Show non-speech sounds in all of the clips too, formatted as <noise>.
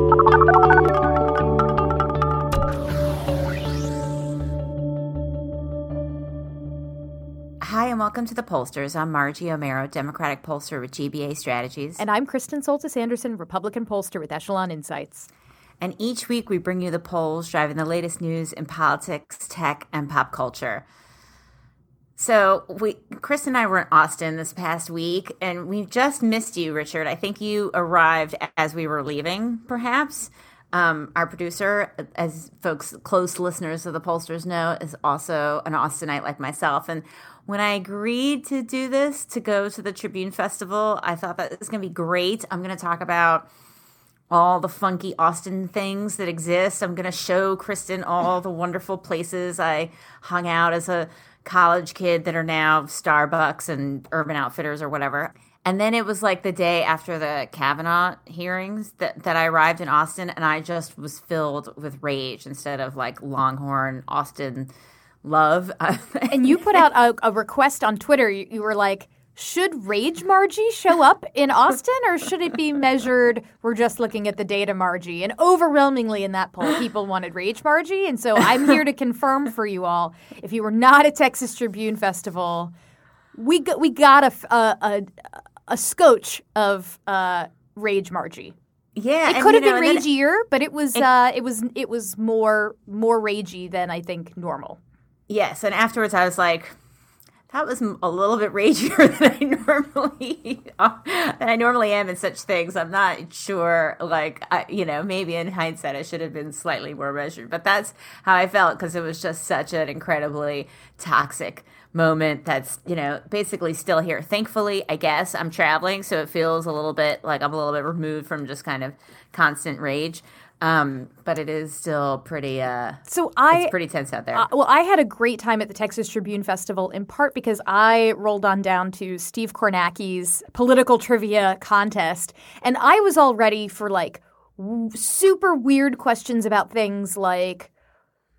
Hi, and welcome to the Pollsters. I'm Margie Omero, Democratic pollster with GBA Strategies. And I'm Kristen Soltis Anderson, Republican pollster with Echelon Insights. And each week we bring you the polls driving the latest news in politics, tech, and pop culture. So we, Chris and I were in Austin this past week, and we just missed you, Richard. I think you arrived as we were leaving, perhaps. Um, our producer, as folks, close listeners of the pollsters know, is also an Austinite like myself. And when I agreed to do this, to go to the Tribune Festival, I thought that it's going to be great. I'm going to talk about all the funky Austin things that exist. I'm going to show Kristen all the wonderful places I hung out as a college kid that are now Starbucks and Urban Outfitters or whatever. And then it was like the day after the Kavanaugh hearings that, that I arrived in Austin, and I just was filled with rage instead of like Longhorn Austin love. <laughs> and you put out a, a request on Twitter. You, you were like, should Rage Margie show up in Austin or should it be measured? We're just looking at the data Margie. And overwhelmingly in that poll, people wanted Rage Margie. And so I'm here to confirm for you all if you were not at Texas Tribune Festival, we got, we got a, a, a, a scotch of uh, Rage Margie. Yeah, it could have been ragier, it, but it was it, uh, it was it was more more ragey than I think normal. Yes, and afterwards I was like, that was a little bit <laughs> ragier than I normally uh, than I normally am in such things. I'm not sure, like I, you know, maybe in hindsight I should have been slightly more measured, but that's how I felt because it was just such an incredibly toxic moment. That's you know basically still here. Thankfully, I guess I'm traveling, so it feels a little bit like I'm a little bit removed from just kind of constant rage. Um, but it is still pretty. Uh, so I it's pretty tense out there. Uh, well, I had a great time at the Texas Tribune Festival in part because I rolled on down to Steve Kornacki's political trivia contest, and I was all ready for like w- super weird questions about things like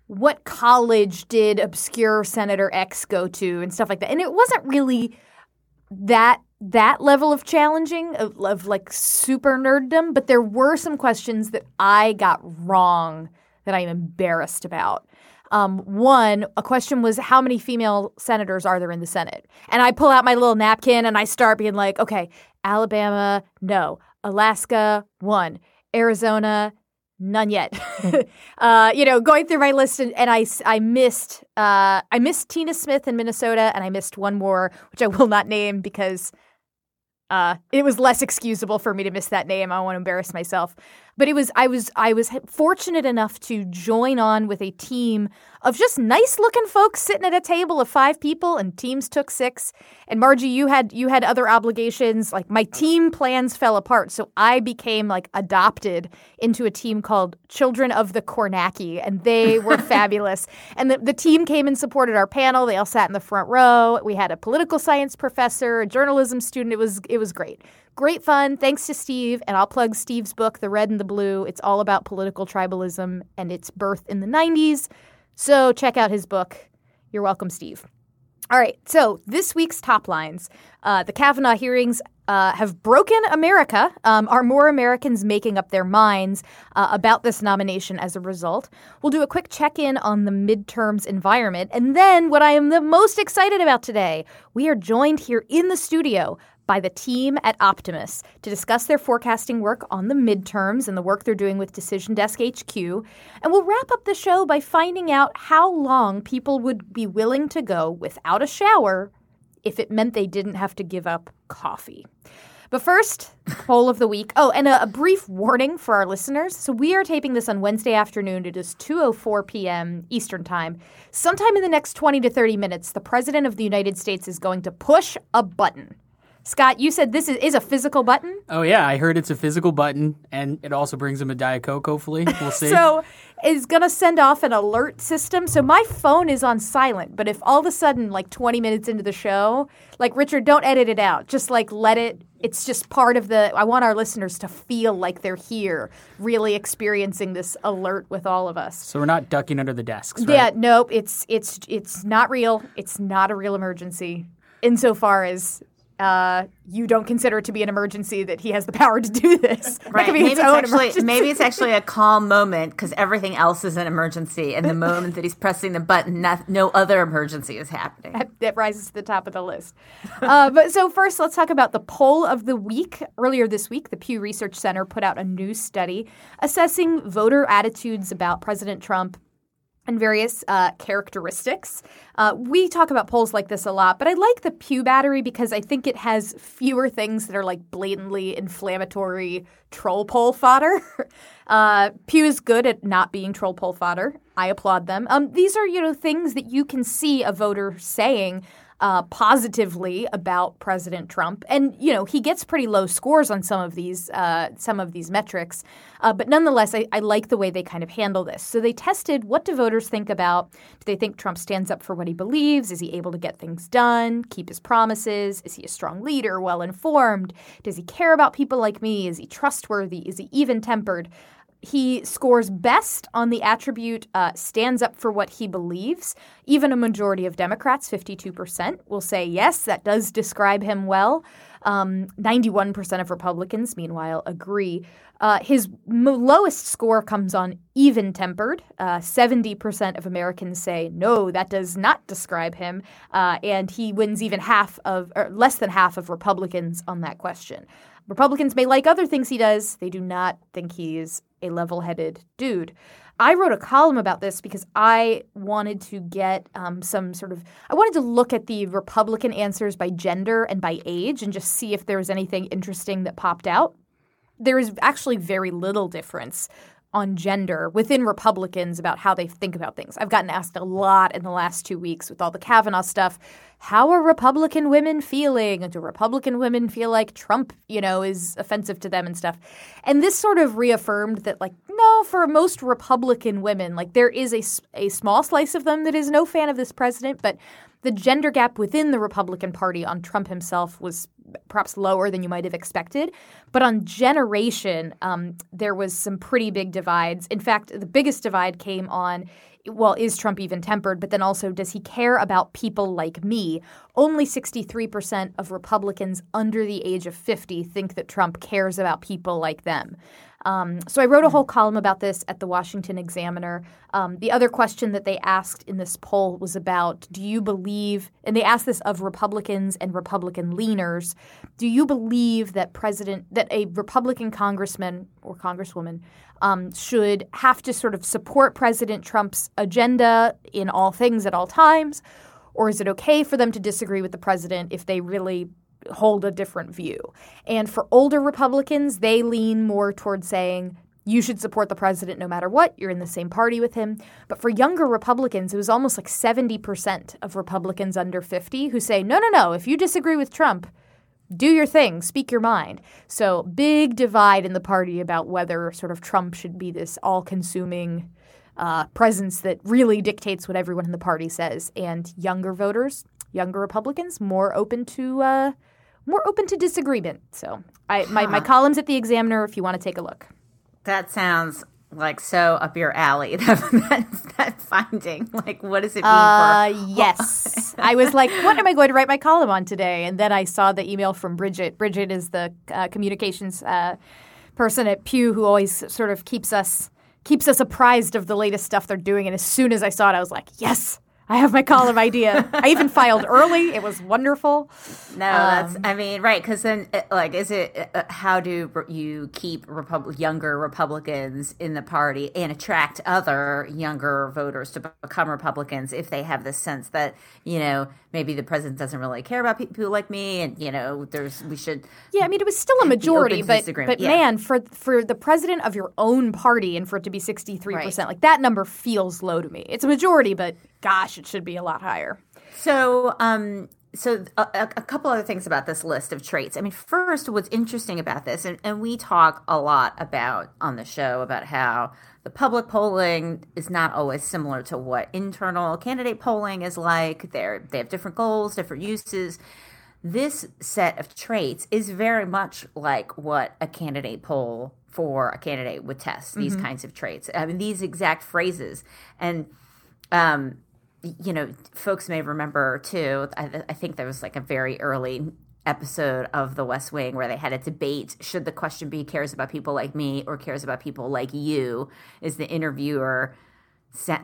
what college did obscure Senator X go to and stuff like that, and it wasn't really that that level of challenging of, of, like super nerddom, but there were some questions that I got wrong that I'm embarrassed about. Um, one, a question was how many female senators are there in the Senate? And I pull out my little napkin and I start being like, okay, Alabama, no. Alaska, one. Arizona, none yet. <laughs> uh, you know, going through my list, and, and I, I missed uh, I missed Tina Smith in Minnesota, and I missed one more, which I will not name because uh, it was less excusable for me to miss that name. I to embarrass myself. But it was I was I was fortunate enough to join on with a team of just nice looking folks sitting at a table of five people, and teams took six. And Margie, you had you had other obligations. Like my team plans fell apart, so I became like adopted into a team called Children of the Kornacki, and they were <laughs> fabulous. And the, the team came and supported our panel. They all sat in the front row. We had a political science professor, a journalism student. It was it was great. Great fun. Thanks to Steve. And I'll plug Steve's book, The Red and the Blue. It's all about political tribalism and its birth in the 90s. So check out his book. You're welcome, Steve. All right, so this week's top lines. Uh, the Kavanaugh hearings uh, have broken America. Um, are more Americans making up their minds uh, about this nomination as a result? We'll do a quick check in on the midterms environment. And then, what I am the most excited about today, we are joined here in the studio by the team at Optimus to discuss their forecasting work on the midterms and the work they're doing with Decision Desk HQ. And we'll wrap up the show by finding out how long people would be willing to go without a shower if it meant they didn't have to give up coffee. But first, poll of the week. Oh, and a, a, brief warning for our listeners. So we are taping this on Wednesday afternoon. It is 2:04 p.m. Eastern Time. Sometime in the next 20 to 30 minutes, the President of the United States is going to push a button Scott, you said this is, is a physical button. Oh yeah, I heard it's a physical button, and it also brings him a diet coke. Hopefully, we'll <laughs> see. so it's gonna send off an alert system. So my phone is on silent, but if all of a sudden, like 20 minutes into the show, like Richard, don't edit it out. Just like let it. It's just part of the. I want our listeners to feel like they're here, really experiencing this alert with all of us. so we're not ducking under the desks. Right? Yeah, nope. It's it's it's not real. It's not a real emergency, insofar as uh, you don't consider it to be an emergency that he has the power to do this. <laughs> Right. Maybe its actually maybe it's actually a calm moment because everything else is an emergency, and the <laughs> moment that he's pressing the button, no, no other emergency is happening. that rises to the top of the list. Uh, but so first, let's talk about the poll of the week. Earlier this week, the Pew Research Center put out a new study assessing voter attitudes about President Trump and various uh, characteristics. Uh, we talk about polls like this a lot, but I like the Pew battery because I think it has fewer things that are like blatantly inflammatory troll poll fodder. <laughs> uh, Pew is good at not being troll poll fodder. I applaud them. Um, these are you know things that you can see a voter saying uh, positively about President Trump, and you know he gets pretty low scores on some of these uh, some of these metrics, uh, but nonetheless, I, I like the way they kind of handle this. So they tested what do voters think about? Do they think Trump stands up for what he believes? Is he able to get things done? Keep his promises? Is he a strong leader? Well informed? Does he care about people like me? Is he trustworthy? Is he even tempered? He scores best on the attribute uh, stands up for what he believes. Even a majority of Democrats, 52%, will say yes, that does describe him well. Um, 91% of Republicans, meanwhile, agree. Uh, his m- lowest score comes on even tempered. Uh, 70% of Americans say no, that does not describe him. Uh, and he wins even half of, or less than half of Republicans on that question. Republicans may like other things he does, they do not think he is a level headed dude. I wrote a column about this because I wanted to get um, some sort of. I wanted to look at the Republican answers by gender and by age and just see if there was anything interesting that popped out. There is actually very little difference on gender within Republicans about how they think about things. I've gotten asked a lot in the last two weeks with all the Kavanaugh stuff. How are Republican women feeling? Do Republican women feel like Trump, you know, is offensive to them and stuff? And this sort of reaffirmed that, like, no, for most Republican women, like, there is a, a small slice of them that is no fan of this president, but the gender gap within the Republican Party on Trump himself was perhaps lower than you might have expected. But on generation, um, there was some pretty big divides. In fact, the biggest divide came on well, is Trump even tempered? But then also, does he care about people like me? Only 63% of Republicans under the age of 50 think that Trump cares about people like them. Um, so I wrote a whole column about this at the Washington Examiner. Um, the other question that they asked in this poll was about do you believe, and they asked this of Republicans and Republican leaners, do you believe that President, that a Republican congressman or congresswoman um, should have to sort of support President Trump's agenda in all things at all times? Or is it okay for them to disagree with the president if they really hold a different view? And for older Republicans, they lean more toward saying, you should support the president no matter what. You're in the same party with him. But for younger Republicans, it was almost like 70% of Republicans under 50 who say, no, no, no, if you disagree with Trump, do your thing, speak your mind. So, big divide in the party about whether sort of Trump should be this all consuming uh, presence that really dictates what everyone in the party says. And younger voters, younger Republicans, more open to. Uh, more open to disagreement. So, I, my, my column's at the Examiner if you want to take a look. That sounds like so up your alley. <laughs> That, that, that finding, like, what does it mean Uh, for? yes. I was like, what am I going to write my column on today? And then I saw the email from Bridget. Bridget is the uh, communications uh, person at Pew who always sort of keeps us keeps us apprised of the latest stuff they're doing. And as soon as I saw it, I was like, yes. I have my column idea. I even filed early. It was wonderful. No, that's. I mean, right? Because then, uh, like, is it uh, how do you keep Repub- younger Republicans in the party and attract other younger voters to become Republicans if they have this sense that you know maybe the president doesn't really care about people like me, and you know, there's we should. Yeah, I mean, it was still a majority, but but yeah. man, for for the president of your own party and for it to be sixty three percent, like that number feels low to me. It's a majority, but gosh, it should be a lot higher. So, um, so a, a, couple other things about this list of traits. I mean, first, what's interesting about this, and, and we talk a lot about on the show about how the public polling is not always similar to what internal candidate polling is like. They're they have different goals, different uses. This set of traits is very much like what a candidate poll for a candidate would test. These mm-hmm. kinds of traits. I mean, these exact phrases and. Um, you know, folks may remember too. I, I, think there was like a very early episode of The West Wing where they had a debate: should the question be cares about people like me or cares about people like you? Is the interviewer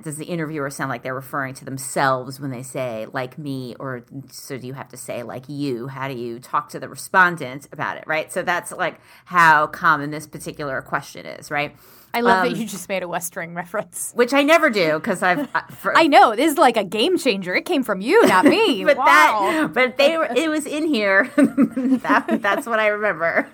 does the interviewer sound like they're referring to themselves when they say like me or so do you have to say like you how do you talk to the respondent about it right so that's like how common this particular question is right I love um, that you just made a West Wing reference, which I never do because I've. <laughs> For, I know this is like a game changer. It came from you, not me. <laughs> but wow. that, but they were. It was in here. <laughs> that, that's what I remember.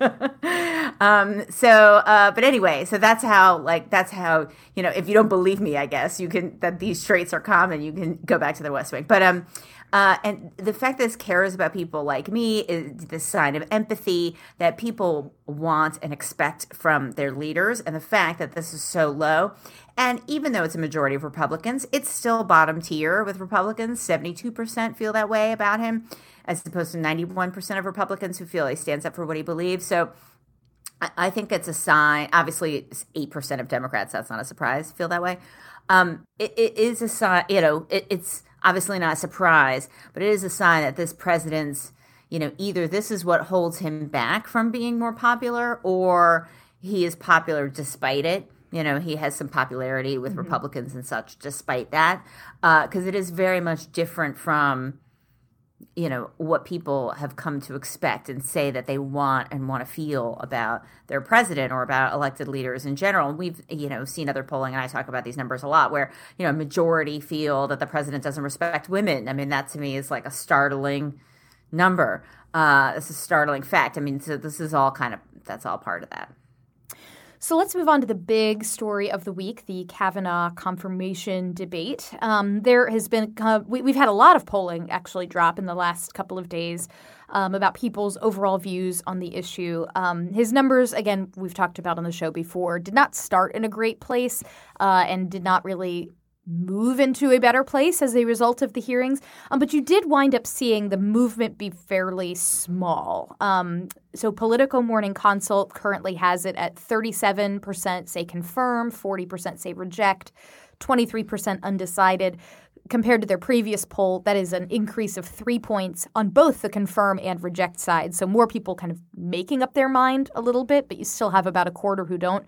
um. So, uh, but anyway, so that's how. Like that's how you know. If you don't believe me, I guess you can that these traits are common. You can go back to the West Wing. But um. Uh, and the fact that this cares about people like me is the sign of empathy that people want and expect from their leaders. And the fact that this is so low. And even though it's a majority of Republicans, it's still bottom tier with Republicans. 72% feel that way about him, as opposed to 91% of Republicans who feel he stands up for what he believes. So I think it's a sign. Obviously, 8% of Democrats, that's not a surprise, feel that way. Um, it, it is a sign, you know, it, it's obviously not a surprise, but it is a sign that this president's, you know, either this is what holds him back from being more popular or he is popular despite it. You know, he has some popularity with mm-hmm. Republicans and such despite that, because uh, it is very much different from you know what people have come to expect and say that they want and want to feel about their president or about elected leaders in general. And we've you know seen other polling and i talk about these numbers a lot where you know majority feel that the president doesn't respect women. I mean that to me is like a startling number. Uh it's a startling fact. I mean so this is all kind of that's all part of that so let's move on to the big story of the week the Kavanaugh confirmation debate. Um, there has been, uh, we, have had a lot of polling actually drop in the last couple of days um, about people's overall views on the issue. Um, his numbers, again, we've talked about on the show before, did not start in a great place uh, and did not really move into a better place as a result of the hearings. Um, but you did wind up seeing the movement be fairly small. Um, so Politico Morning Consult currently has it at 37% say confirm, 40% say reject, 23% undecided compared to their previous poll, that is an increase of three points on both the confirm and reject side. So more people kind of making up their mind a little bit, but you still have about a quarter who don't.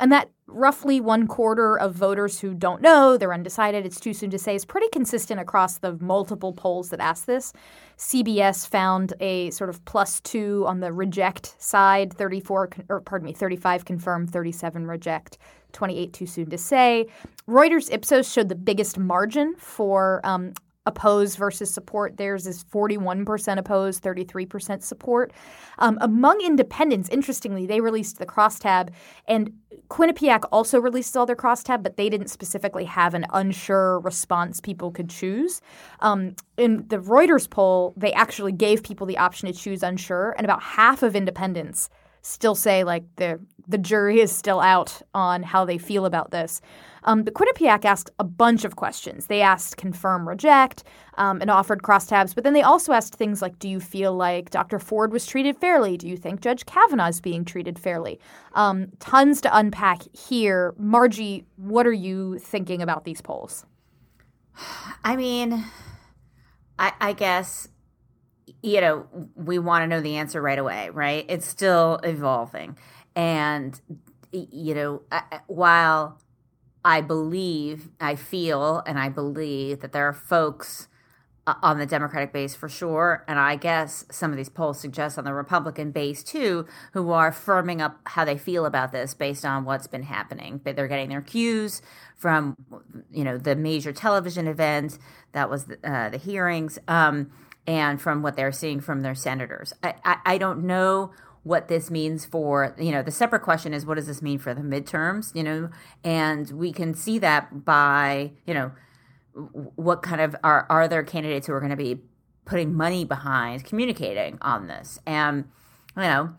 And that roughly one quarter of voters who don't know, they're undecided, it's too soon to say, is pretty consistent across the multiple polls that ask this. CBS found a sort of plus two on the reject side, 34, or pardon me, 35 confirm, 37 reject. 28 too soon to say. Reuters Ipsos showed the biggest margin for um, oppose versus support. Theirs is 41% oppose, 33% support. Um, among independents, interestingly, they released the crosstab, and Quinnipiac also released all their crosstab, but they didn't specifically have an unsure response people could choose. Um, in the Reuters poll, they actually gave people the option to choose unsure, and about half of independents still say like the the jury is still out on how they feel about this. Um, but Quinnipiac asked a bunch of questions. They asked confirm, reject, um, and offered crosstabs. But then they also asked things like, "Do you feel like Dr. Ford was treated fairly? Do you think Judge Kavanaugh is being treated fairly?" Um, tons to unpack here. Margie, what are you thinking about these polls? I mean, I, I guess you know, we want to know the answer right away, right? It's still evolving. And, you know, while I believe, I feel, and I believe that there are folks uh, on the Democratic base for sure, and I guess some of these polls suggest on the Republican base too, who are firming up how they feel about this based on what's been happening. But they're getting their cues from, you know, the major television event that was the, uh, the hearings. Um, and from what they're seeing from their senators. I, I, I, don't know what this means for, you know, the separate question is what does this mean for the midterms, you know, and we can see that by, you know, what kind of are, are there candidates who are going to be putting money behind communicating on this. And you know,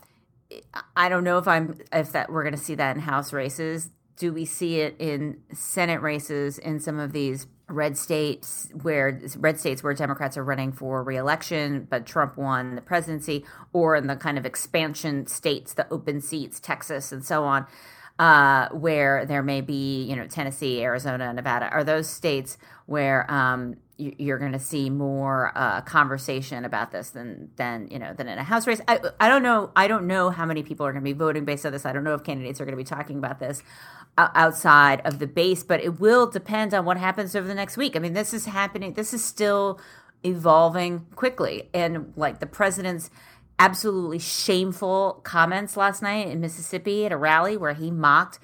I don't know if I'm if that we're going to see that in House races. Do we see it in Senate races in some of these red states where red states where Democrats are running for reelection, but Trump won the presidency, or in the kind of expansion states, the open seats, Texas and so on, uh, where there may be, you know, Tennessee, Arizona, Nevada, are those states where um, you're going to see more uh, conversation about this than than you know than in a house race. I, I don't know. I don't know how many people are going to be voting based on this. I don't know if candidates are going to be talking about this outside of the base, but it will depend on what happens over the next week. I mean, this is happening. This is still evolving quickly, and like the president's absolutely shameful comments last night in Mississippi at a rally where he mocked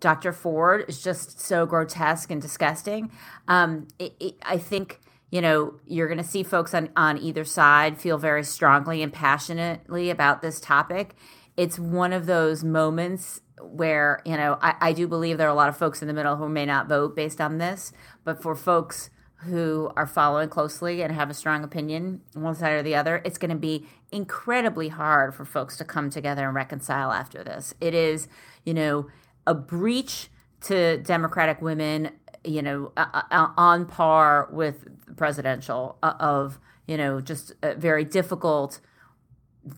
Dr. Ford is just so grotesque and disgusting. Um, it, it, I think you know you're going to see folks on on either side feel very strongly and passionately about this topic. It's one of those moments where you know I, I do believe there are a lot of folks in the middle who may not vote based on this, but for folks who are following closely and have a strong opinion one side or the other, it's going to be incredibly hard for folks to come together and reconcile after this. It is, you know, a breach to Democratic women, you know, uh, uh, on par with presidential uh, of, you know, just very difficult,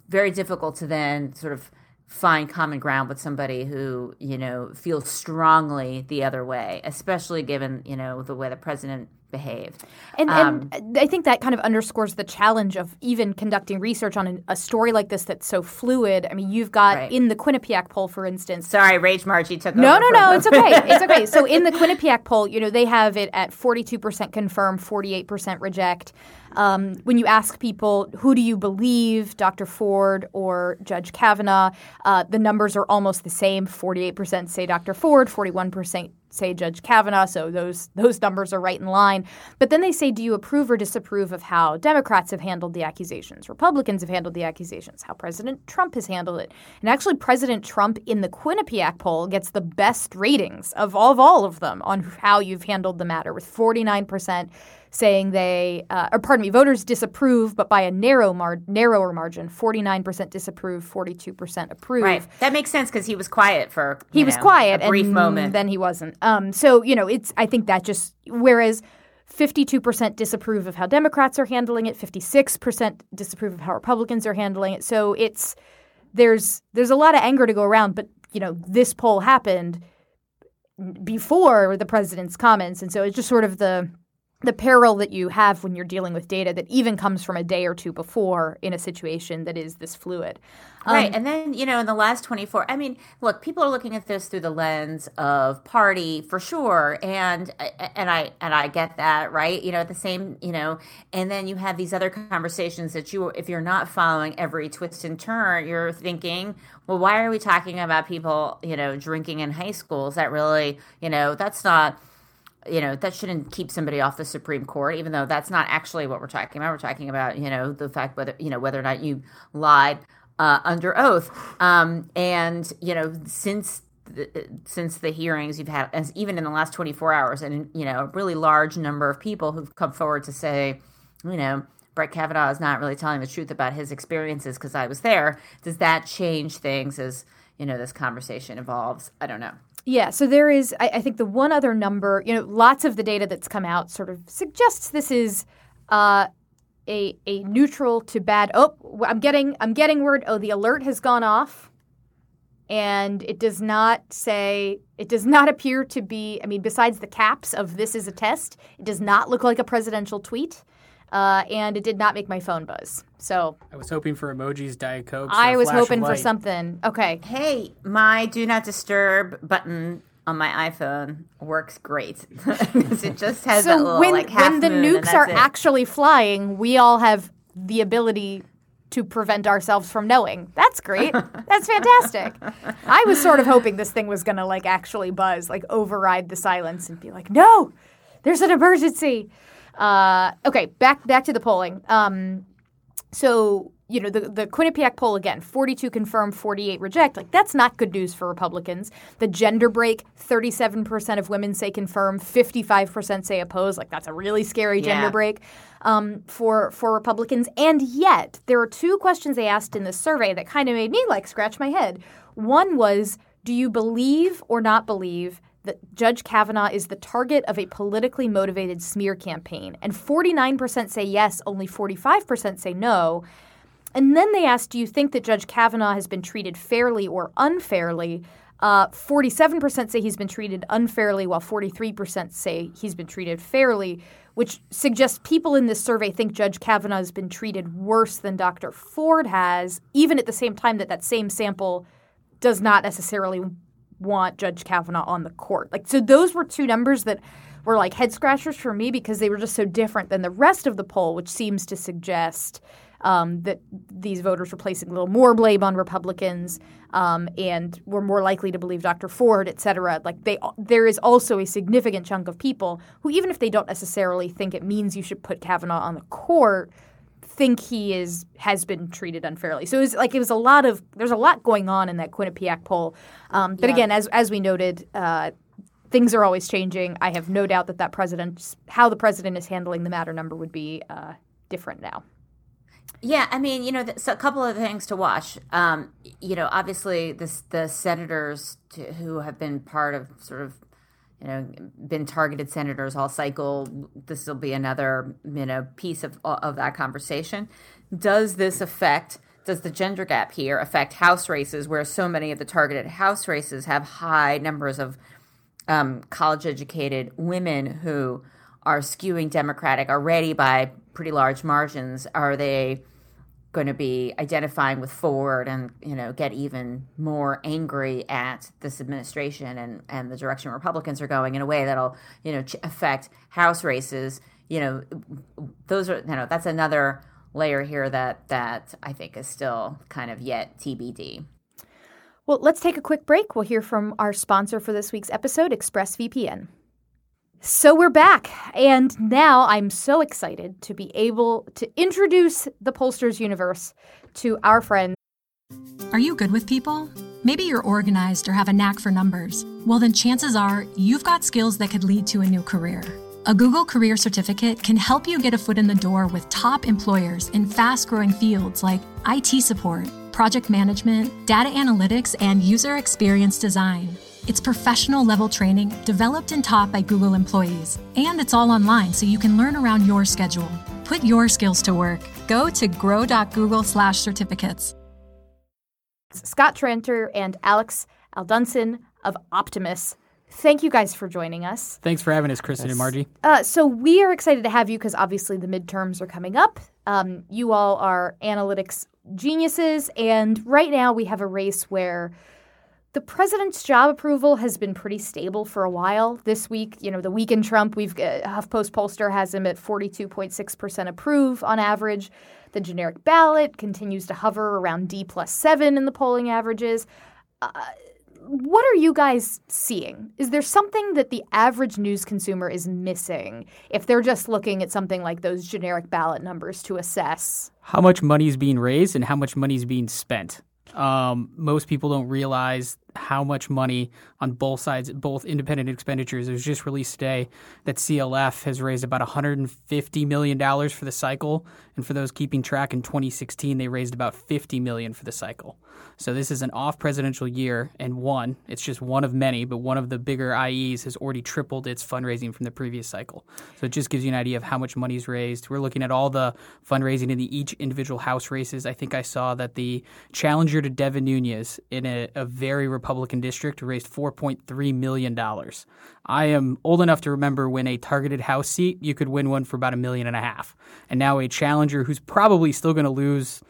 very difficult to then sort of find common ground with somebody who, you know, feels strongly the other way, especially given, you know, the way the president behaved. And, um, and, I think that kind of underscores the challenge of even conducting research on a story like this that's so fluid. I mean, you've got right. in the Quinnipiac poll, for instance. Sorry, Rage Margie took no, over. No, no, no, it's okay. <laughs> It's okay. So in the Quinnipiac poll, you know, they have it at 42% confirm, 48% reject. Um, when you ask people, who do you believe, Dr. Ford or Judge Kavanaugh, uh, the numbers are almost the same. 48% say Dr. Ford, 41% say Judge Kavanaugh, so those those numbers are right in line. But then they say, do you approve or disapprove of how Democrats have handled the accusations, Republicans have handled the accusations, how President Trump has handled it? And actually, President Trump in the Quinnipiac poll gets the best ratings of all of all of them on how you've handled the matter, with 49 percent saying they, uh, or pardon me, voters disapprove, but by a narrow mar- narrower margin, 49% disapprove, 42% approve. Right. That makes sense because he was quiet for he was know, quiet a brief and moment. Then he wasn't. Um, so you know, it's I think that just whereas. 52% disapprove of how Democrats are handling it, 56% disapprove of how Republicans are handling it. So it's there's there's a lot of anger to go around, but you know, this poll happened before the president's comments and so it's just sort of the the peril that you have when you're dealing with data that even comes from a day or two before in a situation that is this fluid. Um, right. And then, you know, in the last 24, I mean, look, people are looking at this through the lens of party for sure. And, and I, and I get that, right. You know, at the same, you know, and then you have these other conversations that you, if you're not following every twist and turn, you're thinking, well, why are we talking about people, you know, drinking in high school? Is that really, you know, that's not, you know that shouldn't keep somebody off the Supreme Court, even though that's not actually what we're talking about. We're talking about you know the fact whether you know whether or not you lied uh, under oath, um, and you know since the, since the hearings you've had, as even in the last 24 hours, and you know a really large number of people who've come forward to say, you know. Brett Kavanaugh is not really telling the truth about his experiences because I was there. Does that change things as you know this conversation evolves? I don't know. Yeah, so there is, I, I, think the one other number, you know, lots of the data that's come out sort of suggests this is uh, a a neutral to bad. Oh, I'm getting I'm getting word. Oh, the alert has gone off, and it does not say. It does not appear to be. I mean, besides the caps of "this is a test," it does not look like a presidential tweet uh, and it did not make my phone buzz. So I was hoping for emojis, Diet Coke. I was hoping for something. Okay. Hey, my do not disturb button on my iPhone works great. <laughs> it just has so that little when, like when the nukes are it. actually flying, we all have the ability to prevent ourselves from knowing. That's great. That's fantastic. <laughs> I was sort of hoping this thing was going to like actually buzz, like override the silence and be like, "No, there's an emergency." Uh, okay, back back to the polling. Um, so you know, the, the Quinnipiac poll again, 42 confirm, 48 reject. Like, that's not good news for Republicans. The gender break, 37% of women say confirm, 55% say oppose. Like, that's a really scary gender Yeah. break um, for, for Republicans. And yet, there are two questions they asked in this survey that kind of made me like scratch my head. One was, do you believe or not believe that Judge Kavanaugh is the target of a politically motivated smear campaign? And 49% say yes, only 45% say no. And then they asked, Do you think that Judge Kavanaugh has been treated fairly or unfairly? Uh, 47% say he's been treated unfairly, while 43% say he's been treated fairly, which suggests people in this survey think Judge Kavanaugh has been treated worse than Dr. Ford has, even at the same time that that same sample does not necessarily want Judge Kavanaugh on the court. Like, so those were two numbers that were like head scratchers for me because they were just so different than the rest of the poll, which seems to suggest um, that these voters were placing a little more blame on Republicans um, and were more likely to believe Dr. Ford, et cetera. Like they, there is also a significant chunk of people who, even if they don't necessarily think it means you should put Kavanaugh on the court, think he is has been treated unfairly. So it was like it was a lot of there's a lot going on in that Quinnipiac poll. Um, but again, as as we noted. Uh, Things are always changing. I have no doubt that that president, how the president is handling the matter number, would be uh, different now. Yeah, I mean, you know, th- so a couple of things to watch. Um, you know, obviously, this the senators to, who have been part of sort of, you know, been targeted senators all cycle. This will be another, you know, piece of of that conversation. Does this affect? Does the gender gap here affect House races, where so many of the targeted House races have high numbers of um, college educated women who are skewing Democratic already by pretty large margins? Are they going to be identifying with Ford and you know get even more angry at this administration and and the direction Republicans are going in a way that'll you know affect House races? You know, those are you know that's another layer here that that I think is still kind of yet TBD. Well, let's take a quick break. We'll hear from our sponsor for this week's episode, ExpressVPN. So we're back, and now I'm so excited to be able to introduce the Pollsters universe to our friends. Are you good with people? Maybe you're organized or have a knack for numbers. Well, then chances are you've got skills that could lead to a new career. A Google Career Certificate can help you get a foot in the door with top employers in fast growing fields like IT support, project management, data analytics, and user experience design. It's professional level training developed and taught by Google employees, and it's all online so you can learn around your schedule. Put your skills to work. Go to grow.google/slash-certificates. Scott Tranter and Alex Alduncin of Optimus. Thank you guys for joining us. Thanks for having us, Kristen and Margie. Uh, so we are excited to have you because obviously the midterms are coming up. Um, you all are analytics geniuses, and right now we have a race where the president's job approval has been pretty stable for a while. This week, you know, the week in Trump, we've uh, HuffPost pollster has him at 42.6% approve on average. The generic ballot continues to hover around D plus seven in the polling averages. Uh, what are you guys seeing? Is there something that the average news consumer is missing if they're just looking at something like those generic ballot numbers to assess? How much money is being raised and how much money is being spent? Um, most people don't realize how much money on both sides, both independent expenditures. It was just released today that CLF has raised about $150 million for the cycle. And for those keeping track, in 2016, they raised about 50 million for the cycle. So this is an off presidential year and one. It's just one of many, but one of the bigger IEs has already tripled its fundraising from the previous cycle. So it just gives you an idea of how much money is raised. We're looking at all the fundraising in the each individual House races. I think I saw that the challenger to Devin Nunes in a, a very Republican district raised $4.3 million. I am old enough to remember when a targeted House seat, you could win one for about a million and a half. And now a challenger who's probably still going to lose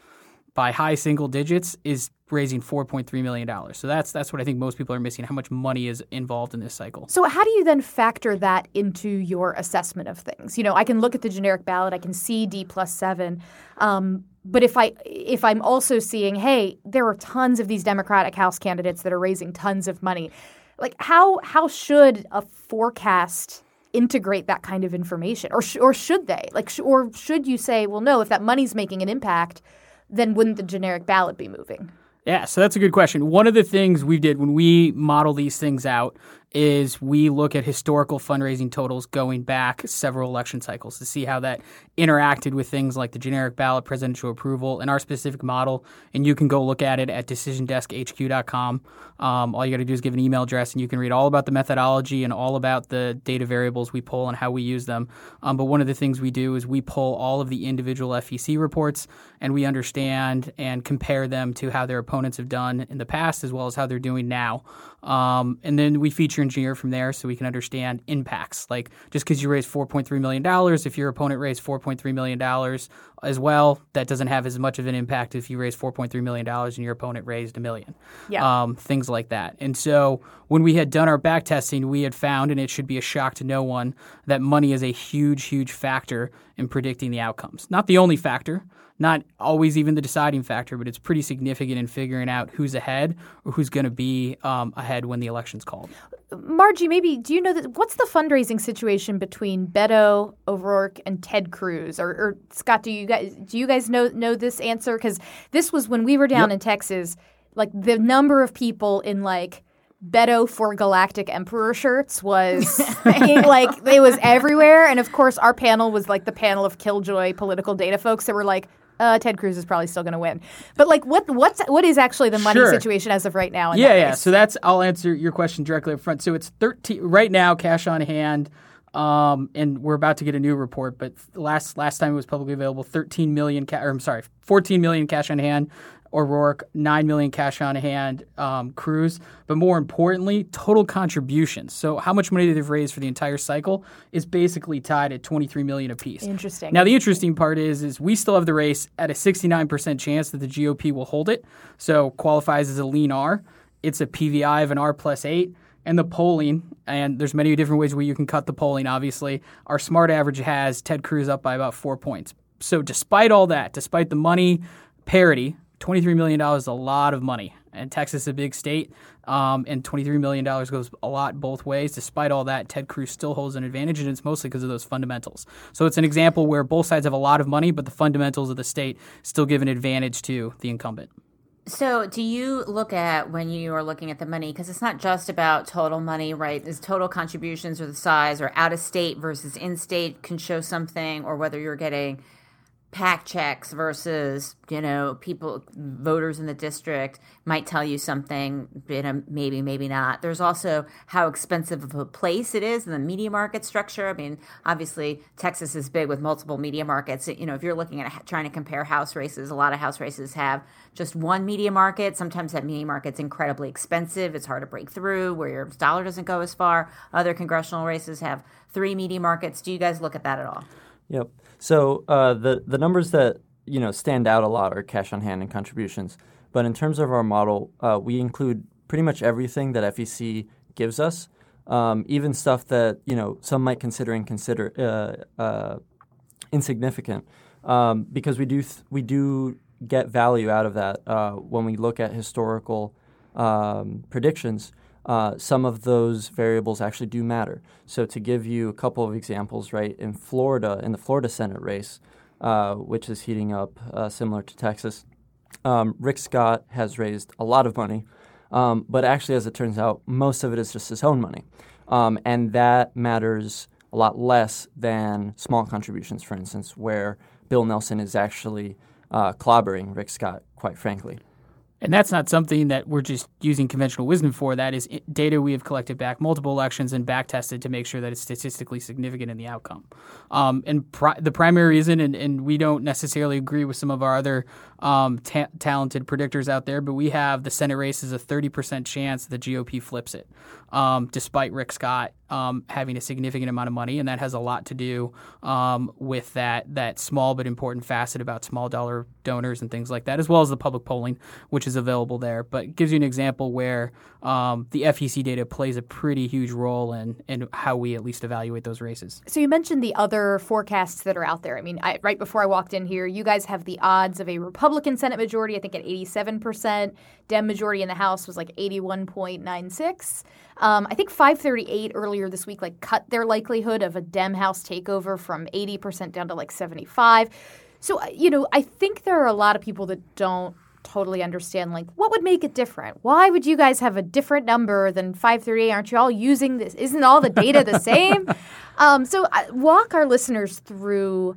by high single digits is raising $4.3 million. So that's that's what I think most people are missing, how much money is involved in this cycle. So how do you then factor that into your assessment of things? You know, I can look at the generic ballot, I can see D plus seven. Um, but if I if I'm also seeing, hey, there are tons of these Democratic House candidates that are raising tons of money, like how how should a forecast integrate that kind of information, or sh- or should they? Like, sh- or should you say, well, no, if that money's making an impact, then wouldn't the generic ballot be moving? Yeah, so that's a good question. One of the things we did when we model these things out is we look at historical fundraising totals going back several election cycles to see how that interacted with things like the generic ballot presidential approval and our specific model. And you can go look at it at decisiondeskhq.com. Um, all you got to do is give an email address, and you can read all about the methodology and all about the data variables we pull and how we use them. Um, but one of the things we do is we pull all of the individual FEC reports and we understand and compare them to how their opponents have done in the past as well as how they're doing now. Um, and then we feature engineer from there so we can understand impacts. Like just because you raise $4.3 million, if your opponent raised $4.3 million as well, that doesn't have as much of an impact if you raise $4.3 million and your opponent raised a million. Yeah. Um, things like that. And so when we had done our back testing, we had found, and it should be a shock to no one, that money is a huge, huge factor in predicting the outcomes. Not the only factor, not always even the deciding factor, but it's pretty significant in figuring out who's ahead or who's going to be um, ahead when the election's called. Margie, maybe do you know that what's the fundraising situation between Beto O'Rourke and Ted Cruz? Or, or Scott, do you guys do you guys know know this answer? Because this was when we were down Yep. in Texas, like the number of people in like Beto for Galactic Emperor shirts was <laughs> <laughs> like it was everywhere, and of course our panel was like the panel of killjoy political data folks that were like. Uh, Ted Cruz is probably still going to win, but like, what what's what is actually the money Sure. situation as of right now? In yeah, yeah. race? So that's I'll answer your question directly up front. So it's thirteen right now, cash on hand, um, and we're about to get a new report. But last last time it was publicly available, thirteen million. Ca- or I'm sorry, fourteen million cash on hand. O'Rourke, nine million cash on hand. Um, Cruz, but more importantly, total contributions. So how much money do they've raised for the entire cycle is basically tied at twenty three million apiece. Interesting. Now the interesting part is, is we still have the race at a 69% chance that the GOP will hold it. So qualifies as a lean R. It's a PVI of an R plus eight. And the polling, and there's many different ways where you can cut the polling, obviously. Our smart average has Ted Cruz up by about four points. So despite all that, despite the money parity, $23 million is a lot of money. And Texas is a big state, um, and $23 million goes a lot both ways. Despite all that, Ted Cruz still holds an advantage, and it's mostly because of those fundamentals. So it's an example where both sides have a lot of money, but the fundamentals of the state still give an advantage to the incumbent. So, do you look at when you are looking at the money because it's not just about total money, right? There's total contributions or the size or out of state versus in state can show something, or whether you're getting PAC checks versus you know people voters in the district might tell you something know maybe maybe not. There's also how expensive of a place it is in the media market structure. I mean obviously texas is big with multiple media markets. You know if you're looking at trying to compare house races a lot of house races have just one media market. Sometimes that media market's incredibly expensive. It's hard to break through where your dollar doesn't go as far. Other congressional races have three media markets. Do you guys look at that at all Yep. So uh, the the numbers that you know stand out a lot are cash on hand and contributions. But in terms of our model, uh, we include pretty much everything that FEC gives us, um, even stuff that you know some might consider inconsider uh, uh, insignificant, um, because we do th- we do get value out of that uh, when we look at historical um, predictions. Uh, some of those variables actually do matter. So, to give you a couple of examples, right, in Florida, in the Florida Senate race, uh, which is heating up uh, similar to Texas, um, Rick Scott has raised a lot of money, um, but actually, as it turns out, most of it is just his own money. Um, and that matters a lot less than small contributions, for instance, where Bill Nelson is actually uh, clobbering Rick Scott, quite frankly. And that's not something that we're just using conventional wisdom for. That is data we have collected back multiple elections and back tested to make sure that it's statistically significant in the outcome. Um, and pri- the primary reason, and, and we don't necessarily agree with some of our other um, ta- talented predictors out there, but we have the Senate race is a 30% chance the GOP flips it, um, despite Rick Scott um, having a significant amount of money. And that has a lot to do um, with that, that small but important facet about small dollar donors and things like that, as well as the public polling, which is available there. But gives you an example where um, the FEC data plays a pretty huge role in, in how we at least evaluate those races. So you mentioned the other forecasts that are out there. I mean, I, right before I walked in here, you guys have the odds of a Republican Senate majority, I think at 87%. Dem majority in the House was like 81.96. Um, I think 538 earlier this week like cut their likelihood of a Dem House takeover from 80% down to like 75. So, uh, you know, I think there are a lot of people that don't totally understand like what would make it different why would you guys have a different number than 538 aren't you all using this isn't all the data the <laughs> same um, so uh, walk our listeners through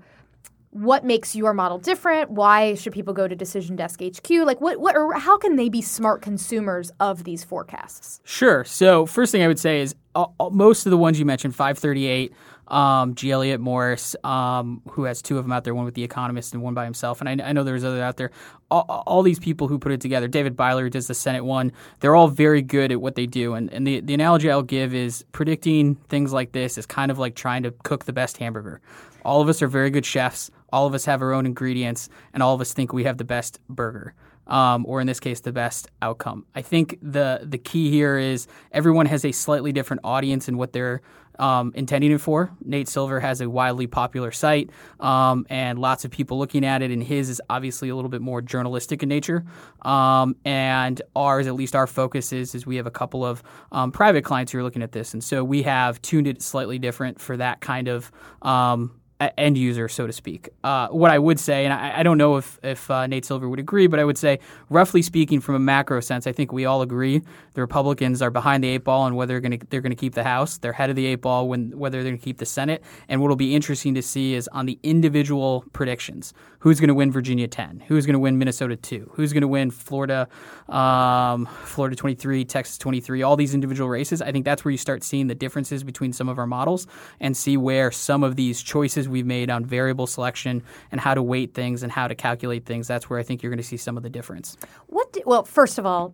what makes your model different why should people go to decision desk hq like what, what or how can they be smart consumers of these forecasts Sure. So first thing I would say is uh, uh, most of the ones you mentioned, 538, um, G. Elliott Morris, um, who has two of them out there, one with The Economist and one by himself. And I, I know there's others out there. All, all these people who put it together, David Byler who does the Senate one, they're all very good at what they do. And, and the, the analogy I'll give is predicting things like this is kind of like trying to cook the best hamburger. All of us are very good chefs. All of us have our own ingredients, and all of us think we have the best burger um, or in this case, the best outcome. I think the the key here is everyone has a slightly different audience and what they're um, intending it for. Nate Silver has a wildly popular site um, and lots of people looking at it, and his is obviously a little bit more journalistic in nature. Um, and ours, at least our focus is, is we have a couple of um, private clients who are looking at this, and so we have tuned it slightly different for that kind of um, end user, so to speak. Uh, what I would say, and I, I don't know if, if uh, Nate Silver would agree, but I would say, roughly speaking, from a macro sense, I think we all agree the Republicans are behind the eight ball on whether they're going to they're going to keep the House. They're ahead of the eight ball when whether they're going to keep the Senate. And what will be interesting to see is on the individual predictions, who's going to win Virginia 10, who's going to win Minnesota 2, who's going to win Florida, um, Florida 23, Texas 23, all these individual races. I think that's where you start seeing the differences between some of our models and see where some of these choices we've made on variable selection and how to weight things and how to calculate things. That's where I think you're going to see some of the difference. what do, well first of all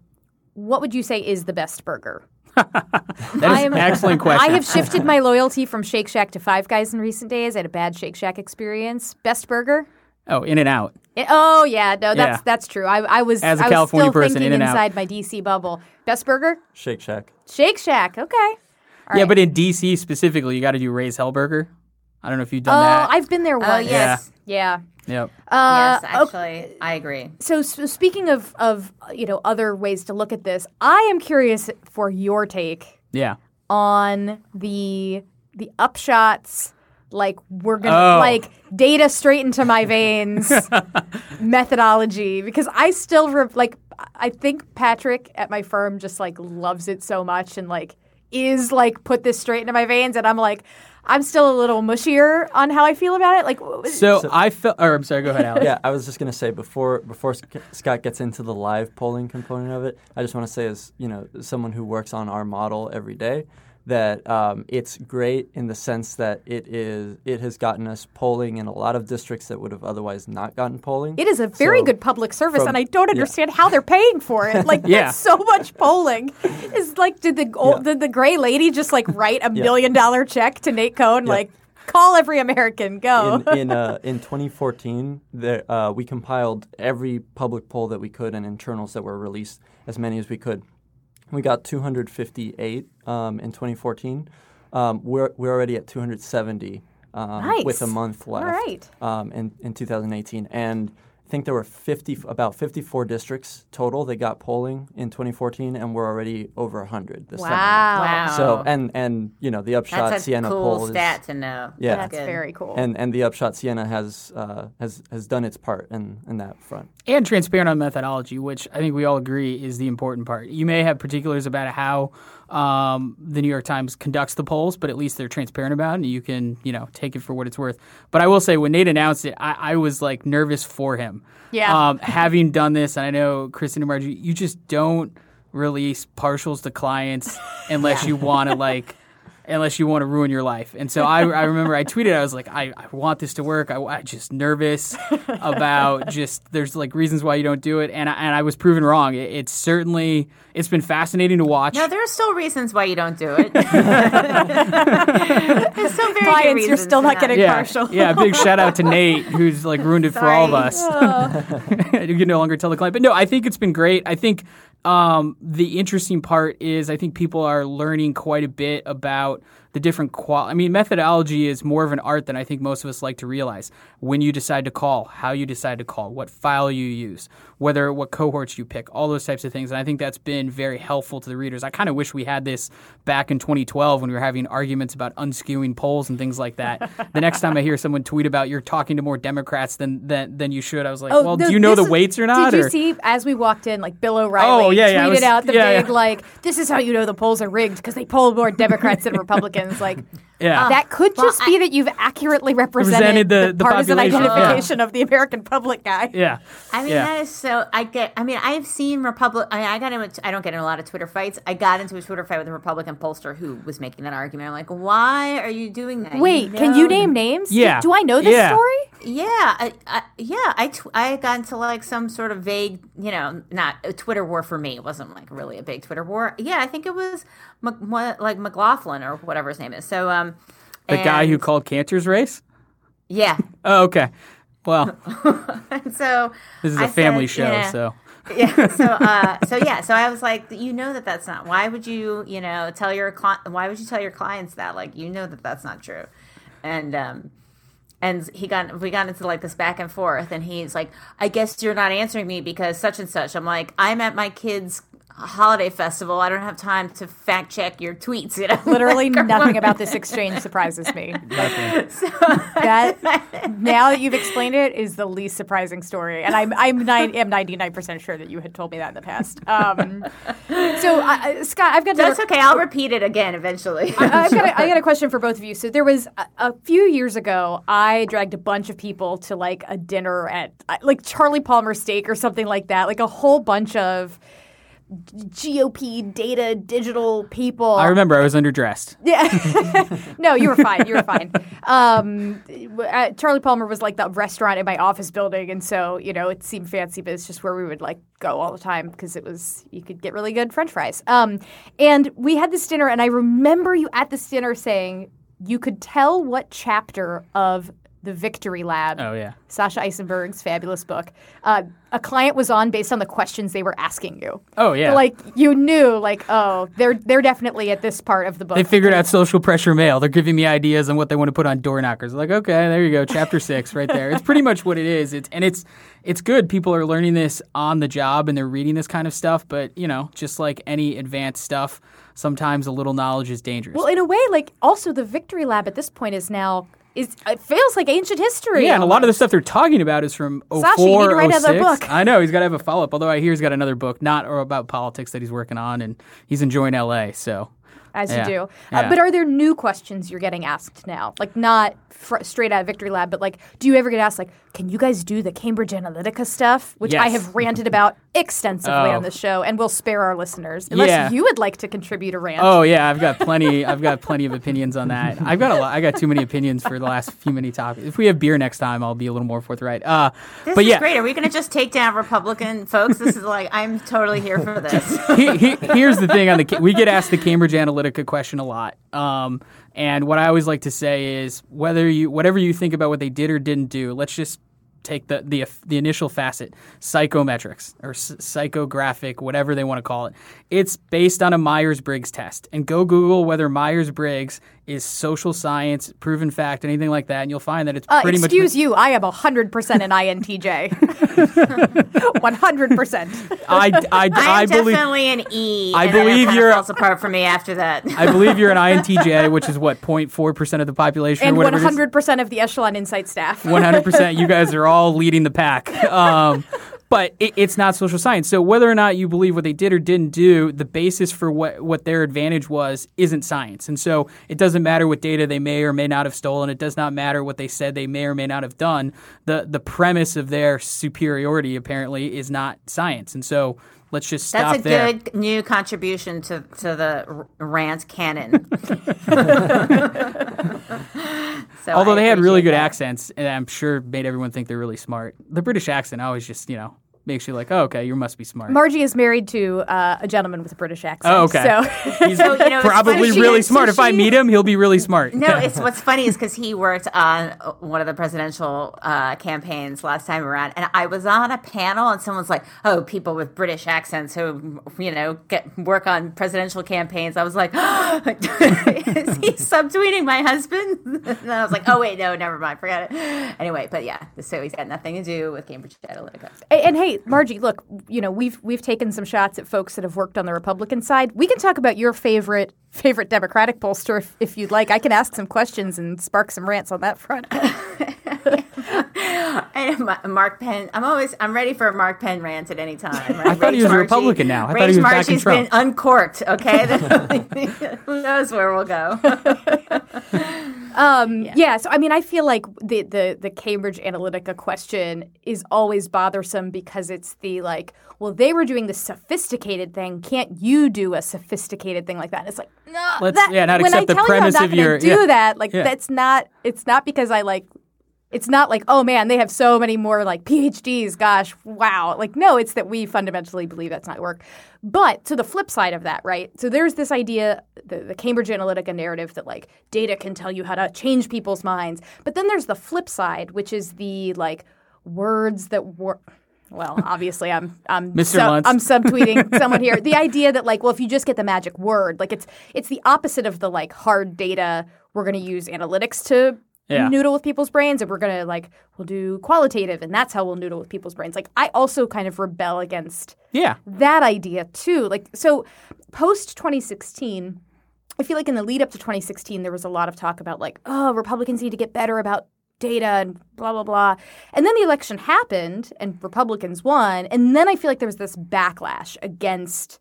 what would you say is the best burger <laughs> That is I an excellent question. I have shifted my <laughs> loyalty from Shake Shack to Five Guys in recent days. I had a bad Shake Shack experience. Best burger? oh, In and Out. Oh yeah, no, that's Yeah. that's true. I, I was As a I was California still person, thinking In-N-Out. inside my DC bubble. Best burger? Shake Shack. Shake Shack. Okay. All yeah, right. but in DC specifically, you got to do Ray's Hellburger. I don't know if you've done oh, that. I've been there Oh once. yes, Yeah. Yep. Uh, yes. Actually, I agree. So, so speaking of of you know other ways to look at this, I am curious for your take Yeah. on the the upshots like we're gonna Oh. like data straight into my veins <laughs> methodology because i still re- like i think patrick at my firm just like loves it so much and like is like put this straight into my veins and i'm like i'm still a little mushier on how i feel about it like w- So, I felt. Or I'm sorry. Go ahead, Alex. yeah, I was just gonna say before before Scott gets into the live polling component of it, I just want to say as you know someone who works on our model every day that um, it's great in the sense that it is it has gotten us polling in a lot of districts that would have otherwise not gotten polling. it is a very So, good public service, from- and I don't yeah. understand how they're paying for it. Like, <laughs> Yeah. that's so much polling. Is like, did the old, Yeah. did the gray lady just like write a Yeah. million dollar check to Nate Cohn? Yeah. Like, call every American, go. in <laughs> in, uh, in 2014, there, uh, we compiled every public poll that we could and internals that were released, as many as we could. We got 258 um, in 2014. Um, we're we're already at 270 um, with a month left right. um, in in 2018, and I think there were 50 about 54 districts total that got polling in 2014, and we're already over 100 this summer. wow. Wow. So and and you know the upshot That's a Siena cool poll stat is to know. Yeah. That's good. very cool. and and the upshot Siena has uh, has has done its part in in that front. and transparent on methodology, which I think we all agree is the important part. You may have particulars about how um, the New York Times conducts the polls, but at least they're transparent about it, and you can you know take it for what it's worth. But I will say, when Nate announced it, I, I was like nervous for him. Yeah. Um, having done this, and I know Kristen and Margie, you just don't release partials to clients <laughs> unless you want to like unless you want to ruin your life. And so I, I remember I tweeted, I was like, I, I want this to work. I, I just nervous <laughs> about just there's like reasons why you don't do it, and I, and I was proven wrong. It, it's certainly it's been fascinating to watch. No, there are still reasons why you don't do it. <laughs> There's still very good Clients, you're still to not getting yeah, partial. yeah. Big shout out to <laughs> Nate, who's like ruined it for all of Sorry. us. you can no longer tell the client, but no, I think it's been great. I think um, the interesting part is I think people are learning quite a bit about the different qual. I mean, methodology is more of an art than I think most of us like to realize. When you decide to call, how you decide to call, what file you use, whether what cohorts you pick, all those types of things. And I think that's been very helpful to the readers. I kind of wish we had this back in 2012 when we were having arguments about unskewing polls and things like that. <laughs> the next time I hear someone tweet about you're talking to more Democrats than than, than you should, I was like, oh, well, no, do you know the Oh, is- weights or not? Did or- you see as we walked in, like Bill O'Reilly Oh, yeah, yeah, tweeted was- out the <laughs> yeah, big yeah. like, "This is how you know the polls are rigged because they poll more Democrats than Republicans." It's like, <laughs> Yeah. that could Well, just be that you've accurately represented, Represented the- the partisan population, yeah. identification of the American public guy. yeah. I mean, Yeah. that is so. I get. I mean, I've seen Republic. I, I got into. I don't get in a lot of Twitter fights. I got into a Twitter fight with a Republican pollster who was making that argument. I'm like, why are you doing that? Wait, can know you name names? Do- Yeah. Do, I know this Yeah. story? Yeah, I, I, yeah. I, tw- I got into like some sort of vague, you know, not a Twitter war for me. It wasn't like really a big Twitter war. Yeah, I think it was Mc, like McLaughlin or whatever his name is. So, um, The guy who called Cantor's race? yeah. <laughs> Oh, okay. Well, <laughs> so this is a a family show, so. <laughs> yeah. So, uh, so yeah. So I was like, you know that that's not. Why would you, you know, tell your cli- Why would you tell your clients that? Like, you know that that's not true. And um, and he got we got into like this back and forth, and he's like, I guess you're not answering me because such and such. I'm like, I'm at my kid's holiday festival. I don't have time to fact check your tweets. You know, <laughs> Literally Like, nothing what- about this exchange surprises me. <laughs> Like, <laughs> that now that you've explained it is the least surprising story, and I'm I'm nine, am ninety nine percent sure that you had told me that in the past. Um, so uh, Scott, I've got That's another- okay. I'll repeat it again eventually. I've got a, I got a question for both of you. So there was a, a few years ago, I dragged a bunch of people to like a dinner at like Charlie Palmer Steak or something like that, like a whole bunch of GOP data digital people. I remember I was underdressed. <laughs> Yeah. <laughs> no, you were fine. You were fine. Um, uh, Charlie Palmer was like the restaurant in my office building, and so you know it seemed fancy, but it's just where we would like go all the time because it was you could get really good French fries. Um, and we had this dinner, and I remember you at this dinner saying you could tell what chapter of the Victory Lab. Oh, yeah. Sasha Issenberg's fabulous book. Uh, a client was on based on the questions they were asking you. Oh, yeah. Like you knew, like oh, they're they're definitely at this part of the book. They figured out social pressure mail. They're giving me ideas on what they want to put on door knockers. Like, okay, there you go, chapter <laughs> six, right there. It's pretty much what it is. It's and it's it's good. People are learning this on the job and they're reading this kind of stuff. But you know, just like any advanced stuff, sometimes a little knowledge is dangerous. Well, in a way, like also the Victory Lab at this point is now is it feels like ancient history. yeah, and a lot of the stuff they're talking about is from 04, Sasha, you need to write another book. I know he's got to have a follow up. Although I hear he's got another book, not or about politics that he's working on, and he's enjoying L.A. So as Yeah. you do. Uh, Yeah. but are there new questions you're getting asked now? Like not fr- straight out of Victory Lab, but like, do you ever get asked like, can you guys do the Cambridge Analytica stuff, which I have ranted about extensively Oh. on this show, and we'll spare our listeners unless Yeah. you would like to contribute a rant. Oh yeah, I've got plenty. I've got plenty of opinions on that. I've got a lot. I got too many opinions for the last few many topics. If we have beer next time, I'll be a little more forthright. Uh, This but is yeah, great. Are we going to just take down Republican folks? This is like I'm totally here for <laughs> this. he, he, here's the thing on the we get asked the Cambridge Analytica question a lot, um, and what I always like to say is whether you whatever you think about what they did or didn't do, let's just take the the the initial facet, psychometrics or psychographic, whatever they want to call it. It's based on a Myers Briggs test, and go Google whether Myers Briggs is social science, proven fact, anything like that, and you'll find that it's Uh, pretty much. excuse you, I am 100% an INTJ. 100%. I, <laughs> I, I I am believe. definitely an E. I and then it believe you're- falls apart from me after that. I believe you're an INTJ, <laughs> which is what 0.4 percent of the population, and or whatever. it is. 100% of the Echelon Insight staff. 100%. You guys are all leading the pack. <laughs> Um, but it, it's not social science. So whether or not you believe what they did or didn't do, the basis for what, what their advantage was isn't science. And so it doesn't matter what data they may or may not have stolen. It does not matter what they said they may or may not have done. The the premise of their superiority apparently is not science. And so let's just stop That's a there. good new contribution to, to the rant canon. <laughs> so Although I they had really good that. accents, and I'm sure made everyone think they're really smart. The British accent always just, you know, makes you like, oh, okay, you must be smart. Margie is married to uh, a gentleman with a British accent. Oh, okay. So <laughs> He's So, you know, probably really she- smart. so if I meet him, he'll be really smart. No, <laughs> it's what's funny is because he worked on one of the presidential uh, campaigns last time around, and I was on a panel, and someone's like, "Oh, people with British accents who you know get work on presidential campaigns." I was like, <gasps> "Is he subtweeting my husband?" <laughs> And I was like, "Oh wait, no, never mind, forget it." Anyway, but yeah, so he's got nothing to do with Cambridge Analytica. And, and hey, Margie, look, you know we've we've taken some shots at folks that have worked on the Republican side. We can talk about your favorite favorite Democratic pollster if, if you'd like. I can ask some questions and spark some rants on that front. <laughs> And Mark Penn, I'm always I'm ready for a Mark Penn rant at any time. I thought he was a Republican now. I thought he was back in Trump. been uncorked. Okay, <laughs> who knows where we'll go? <laughs> Um, yeah. so I mean, I feel like the, the the Cambridge Analytica question is always bothersome because it's the like, well, they were doing the sophisticated thing. Can't you do a sophisticated thing like that? And it's like, no, Let's- that, yeah, not when accept I the tell premise you I'm of not gonna your- do yeah. that. Like, Yeah. that's not. It's not because I like. It's not like, oh man, they have so many more like PhDs. Gosh, wow. Like, no, it's that we fundamentally believe that's not work. But to the flip side of that, right? So there's this idea, the, the Cambridge Analytica narrative that like data can tell you how to change people's minds. But then there's the flip side, which is the like words that work. Well, obviously, I'm I'm <laughs> Mr. sub- I'm subtweeting <laughs> someone here. The idea that like, well, if you just get the magic word, like it's it's the opposite of the like hard data. We're going to use analytics to Yeah. noodle with people's brains, and we're going to like we'll do qualitative, and that's how we'll noodle with people's brains. Like I also kind of rebel against Yeah. that idea too. Like so, post 2016. I feel like in the lead up to 2016, there was a lot of talk about like, oh, Republicans need to get better about data and blah blah blah. And then the election happened, and Republicans won. And then I feel like there was this backlash against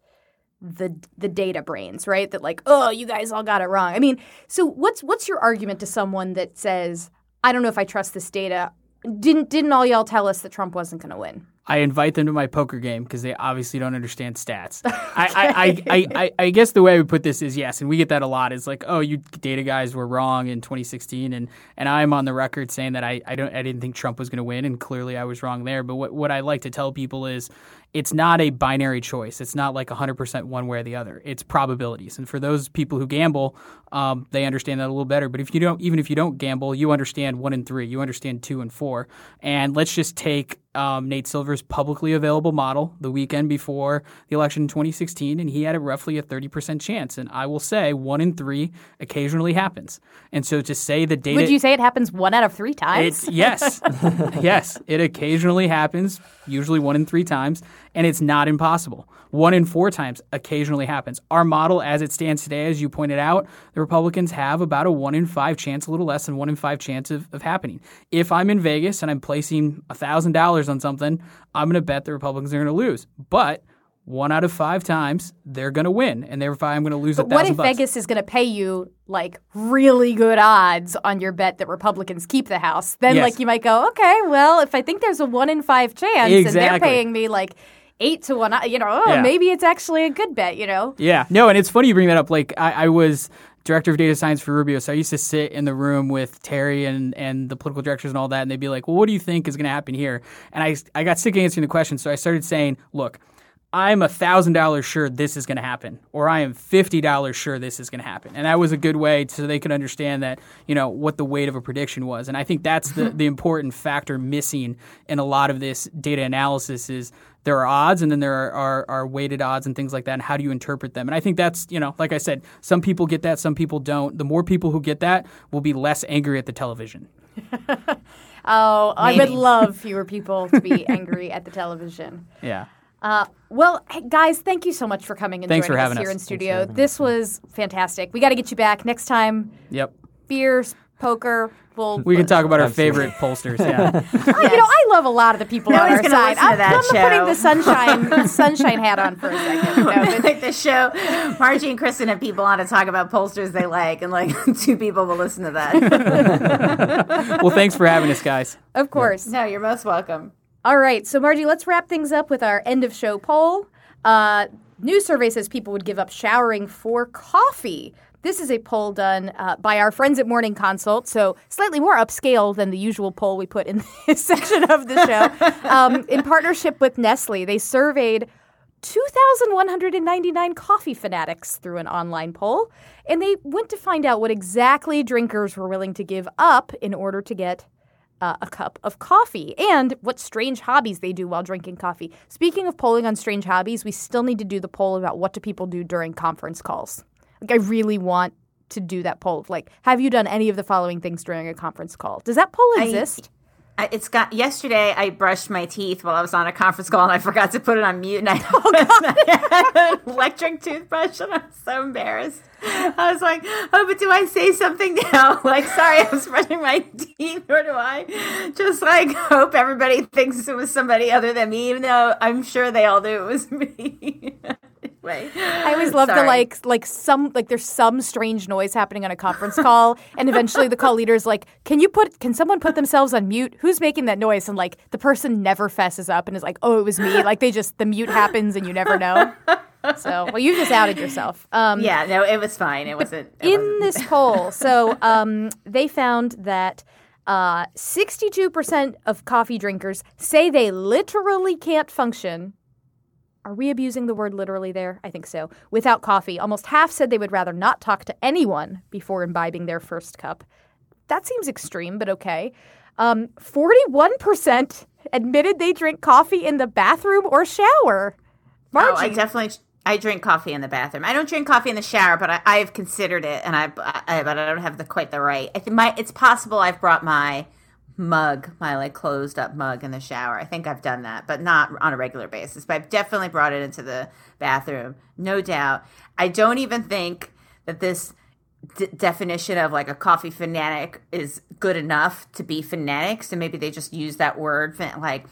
the the data brains, right? That like, oh, you guys all got it wrong. I mean, so what's what's your argument to someone that says, I don't know if I trust this data? Didn't didn't all y'all tell us that Trump wasn't going to win? I invite them to my poker game because they obviously don't understand stats. I, <laughs> I, I, I, I, I guess the way I would put this is yes, and we get that a lot. Is like, oh, you data guys were wrong in 2016, and and I'm on the record saying that I, I don't I didn't think Trump was going to win, and clearly I was wrong there. But what what I like to tell people is it's not a binary choice. It's not like 100% one way or the other. It's probabilities. And for those people who gamble, um, they understand that a little better. But if you don't, even if you don't gamble, you understand one and three. You understand two and four. And let's just take um, Nate Silver's publicly available model the weekend before the election in 2016, and he had a roughly a 30% chance. And I will say one in three occasionally happens. And so to say the data. Would you say it happens one out of three times? It's yes, <laughs> yes. It occasionally happens, usually one in three times, and it's not impossible. One in four times occasionally happens. Our model, as it stands today, as you pointed out, the Republicans have about a one in five chance, a little less than one in five chance of, of happening. If I'm in Vegas and I'm placing thousand dollars on something, I'm going to bet the Republicans are going to lose. But one out of five times they're going to win, and therefore I'm going to lose But what if bucks. Vegas is going to pay you like really good odds on your bet that Republicans keep the House? Then, Yes. like, you might go, okay, well, if I think there's a one in five chance and they're paying me like eight to one, you know, oh, Yeah. maybe it's actually a good bet, you know? Yeah, no, and it's funny you bring that up. Like I, I was director of data science for Rubio, so I used to sit in the room with Terry and and the political directors and all that, and they'd be like, "Well, what do you think is going to happen here?" And I I got sick of answering the question, so I started saying, "Look." I'm a thousand dollars sure this is going to happen, or I am fifty dollars sure this is going to happen, and that was a good way so they could understand that you know what the weight of a prediction was, and I think that's the mm-hmm. the important factor missing in a lot of this data analysis is there are odds and then there are, are, are weighted odds and things like that and how do you interpret them and i think that's you know like i said some people get that some people don't the more people who get that will be less angry at the television <laughs> Oh, I would love fewer <laughs> people to be angry at the television. yeah Uh, well, hey, guys, thank you so much for coming and Thanks joining us here us. in studio. This was fantastic. We got to get you back next time. yep Beers, poker. We'll, we can talk about our favorite pollsters yeah <laughs> <laughs> Oh, You know, I love a lot of the people on our side. I'm, that I'm putting the sunshine <laughs> sunshine hat on for a second. No, but- like the show, Margie and Kristen have people on to talk about pollsters they like, and like two people will listen to that. well thanks for having us guys of course. no, you're most welcome. All right, so Margie, let's wrap things up with our end of show poll. Uh, new survey says people would give up showering for coffee. This is a poll done uh, by our friends at Morning Consult, so slightly more upscale than the usual poll we put in <laughs> this section of the show. Um, in partnership with Nestle, they surveyed 2,199 coffee fanatics through an online poll, and they went to find out what exactly drinkers were willing to give up in order to get uh, a cup of coffee and what strange hobbies they do while drinking coffee. Speaking of polling on strange hobbies, we still need to do the poll about what do people do during conference calls. Like, I really want to do that poll. Like, have you done any of the following things during a conference call? Does that poll exist? I, it's got yesterday. I brushed my teeth while I was on a conference call, and I forgot to put it on mute. And I, <laughs> oh, <laughs> I an electric toothbrush, and I was so embarrassed. I was like, "Oh, but do I say something now? <laughs> Like, sorry, I was brushing my teeth, or do I just like hope everybody thinks it was somebody other than me, even though I'm sure they all knew it was me." Way. I always love the like like some like there's some strange noise happening on a conference call, and eventually the call leader is like, "Can you put? Can someone put themselves on mute? Who's making that noise?" And like the person never fesses up and is like, "Oh, it was me." Like they just the mute happens and you never know. So well, you just outed yourself. Um, yeah, no, it was fine. It wasn't it in wasn't. this poll. So um, they found that. Uh, 62% of coffee drinkers say they literally can't function are we abusing the word literally there? I think so. Without coffee, almost half said they would rather not talk to anyone before imbibing their first cup. That seems extreme, but okay. Um, 41% admitted they drink coffee in the bathroom or shower. Margie. Oh, I definitely I drink coffee in the bathroom. I don't drink coffee in the shower, but I, have considered it, and I, I, but I don't have the quite the right. I think my it's possible I've brought my mug, my like closed up mug in the shower. I think I've done that, but not on a regular basis. But I've definitely brought it into the bathroom, no doubt. I don't even think that this d- definition of like a coffee fanatic is good enough to be fanatic. So maybe they just use that word like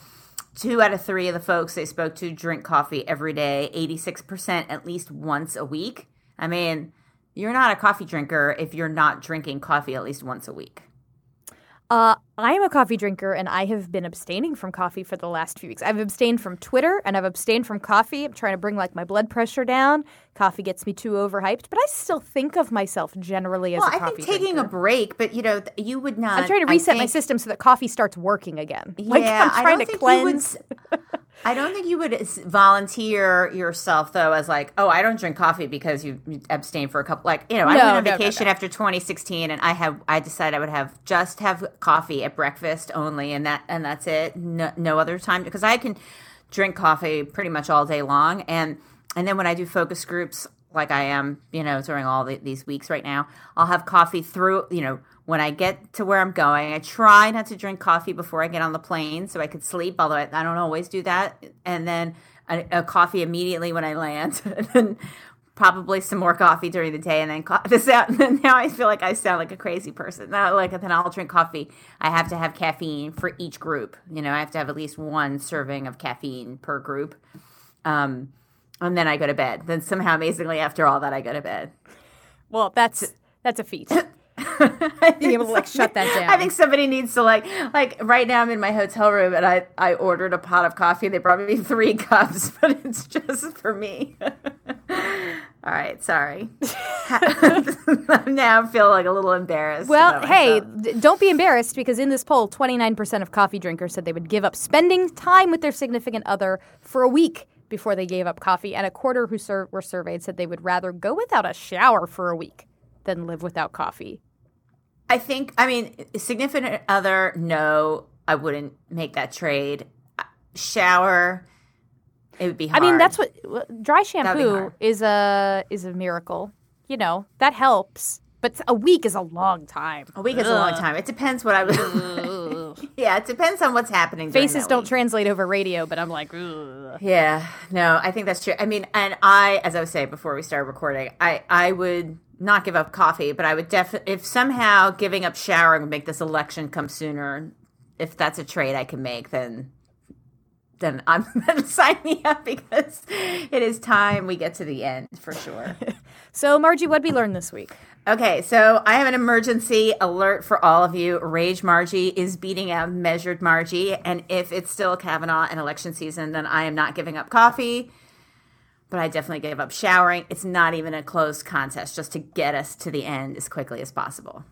two out of three of the folks they spoke to drink coffee every day, 86% at least once a week. I mean, you're not a coffee drinker if you're not drinking coffee at least once a week. Uh, I am a coffee drinker and I have been abstaining from coffee for the last few weeks. I've abstained from Twitter and I've abstained from coffee. I'm trying to bring like my blood pressure down. Coffee gets me too overhyped, but I still think of myself generally as well, a coffee I think taking drinker. a break, but you know, you would not. I'm trying to reset think, my system so that coffee starts working again. Yeah, <laughs> like I'm trying to cleanse. <laughs> I don't think you would volunteer yourself though as like, oh, I don't drink coffee because you abstain for a couple. Like, you know, I No, went on no, vacation no. after 2016, and I have I decided I would have just have coffee at breakfast only, and that and that's it. No, no other time because I can drink coffee pretty much all day long, and and then when I do focus groups like I am, you know, during all the, these weeks right now, I'll have coffee through, you know, when I get to where I'm going. I try not to drink coffee before I get on the plane so I could sleep, although I, I don't always do that. And then a, a coffee immediately when I land, <laughs> and then probably some more coffee during the day, and then co- <laughs> this out. And <laughs> then now I feel like I sound like a crazy person. Now, like then I'll drink coffee. I have to have caffeine for each group. You know, I have to have at least one serving of caffeine per group. Um, and then I go to bed. Then somehow, amazingly, after all that, I go to bed. Well, that's that's a feat. <laughs> Being able to like shut that down. I think somebody needs to like like right now I'm in my hotel room and I I ordered a pot of coffee. They brought me <laughs> three cups, <laughs> but it's just for me. All right, sorry. now I feel like a little embarrassed. Well, hey, don't be embarrassed because in this poll, 29% of coffee drinkers said they would give up spending time with their significant other for a week before they gave up coffee, and a quarter who sur- were surveyed said they would rather go without a shower for a week than live without coffee. I think I mean significant other. No, I wouldn't make that trade. Shower. It would be hard. I mean, that's what dry shampoo is a is a miracle. You know that helps, but a week is a long time. a week is a long time. It depends what I would. <laughs> yeah, it depends on what's happening. Faces don't week. translate over radio, but I'm like, Ugh. Yeah, no, I think that's true. I mean, and I, as I was saying before we started recording, I, I would not give up coffee, but I would definitely, if somehow giving up showering would make this election come sooner, if that's a trade I can make, then, then I'm <laughs> then sign me up because it is time we get to the end for sure. <laughs> so Margie, what would we learn this week? Okay, so I have an emergency alert for all of you. Rage Margie is beating out Measured Margie, and if it's still Kavanaugh and election season, then I am not giving up coffee. But I definitely gave up showering. It's not even a close contest, just to get us to the end as quickly as possible.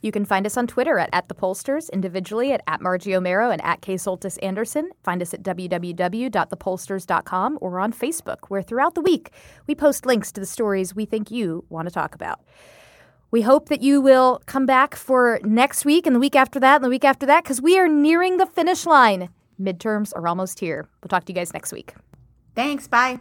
You can find us on Twitter at, at the pollsters, individually at, at Margie Omero and at K Soltis Anderson. Find us at www.thepollsters.com or on Facebook, where throughout the week we post links to the stories we think you want to talk about. We hope that you will come back for next week and the week after that and the week after that because we are nearing the finish line. Midterms are almost here. We'll talk to you guys next week. Thanks. Bye.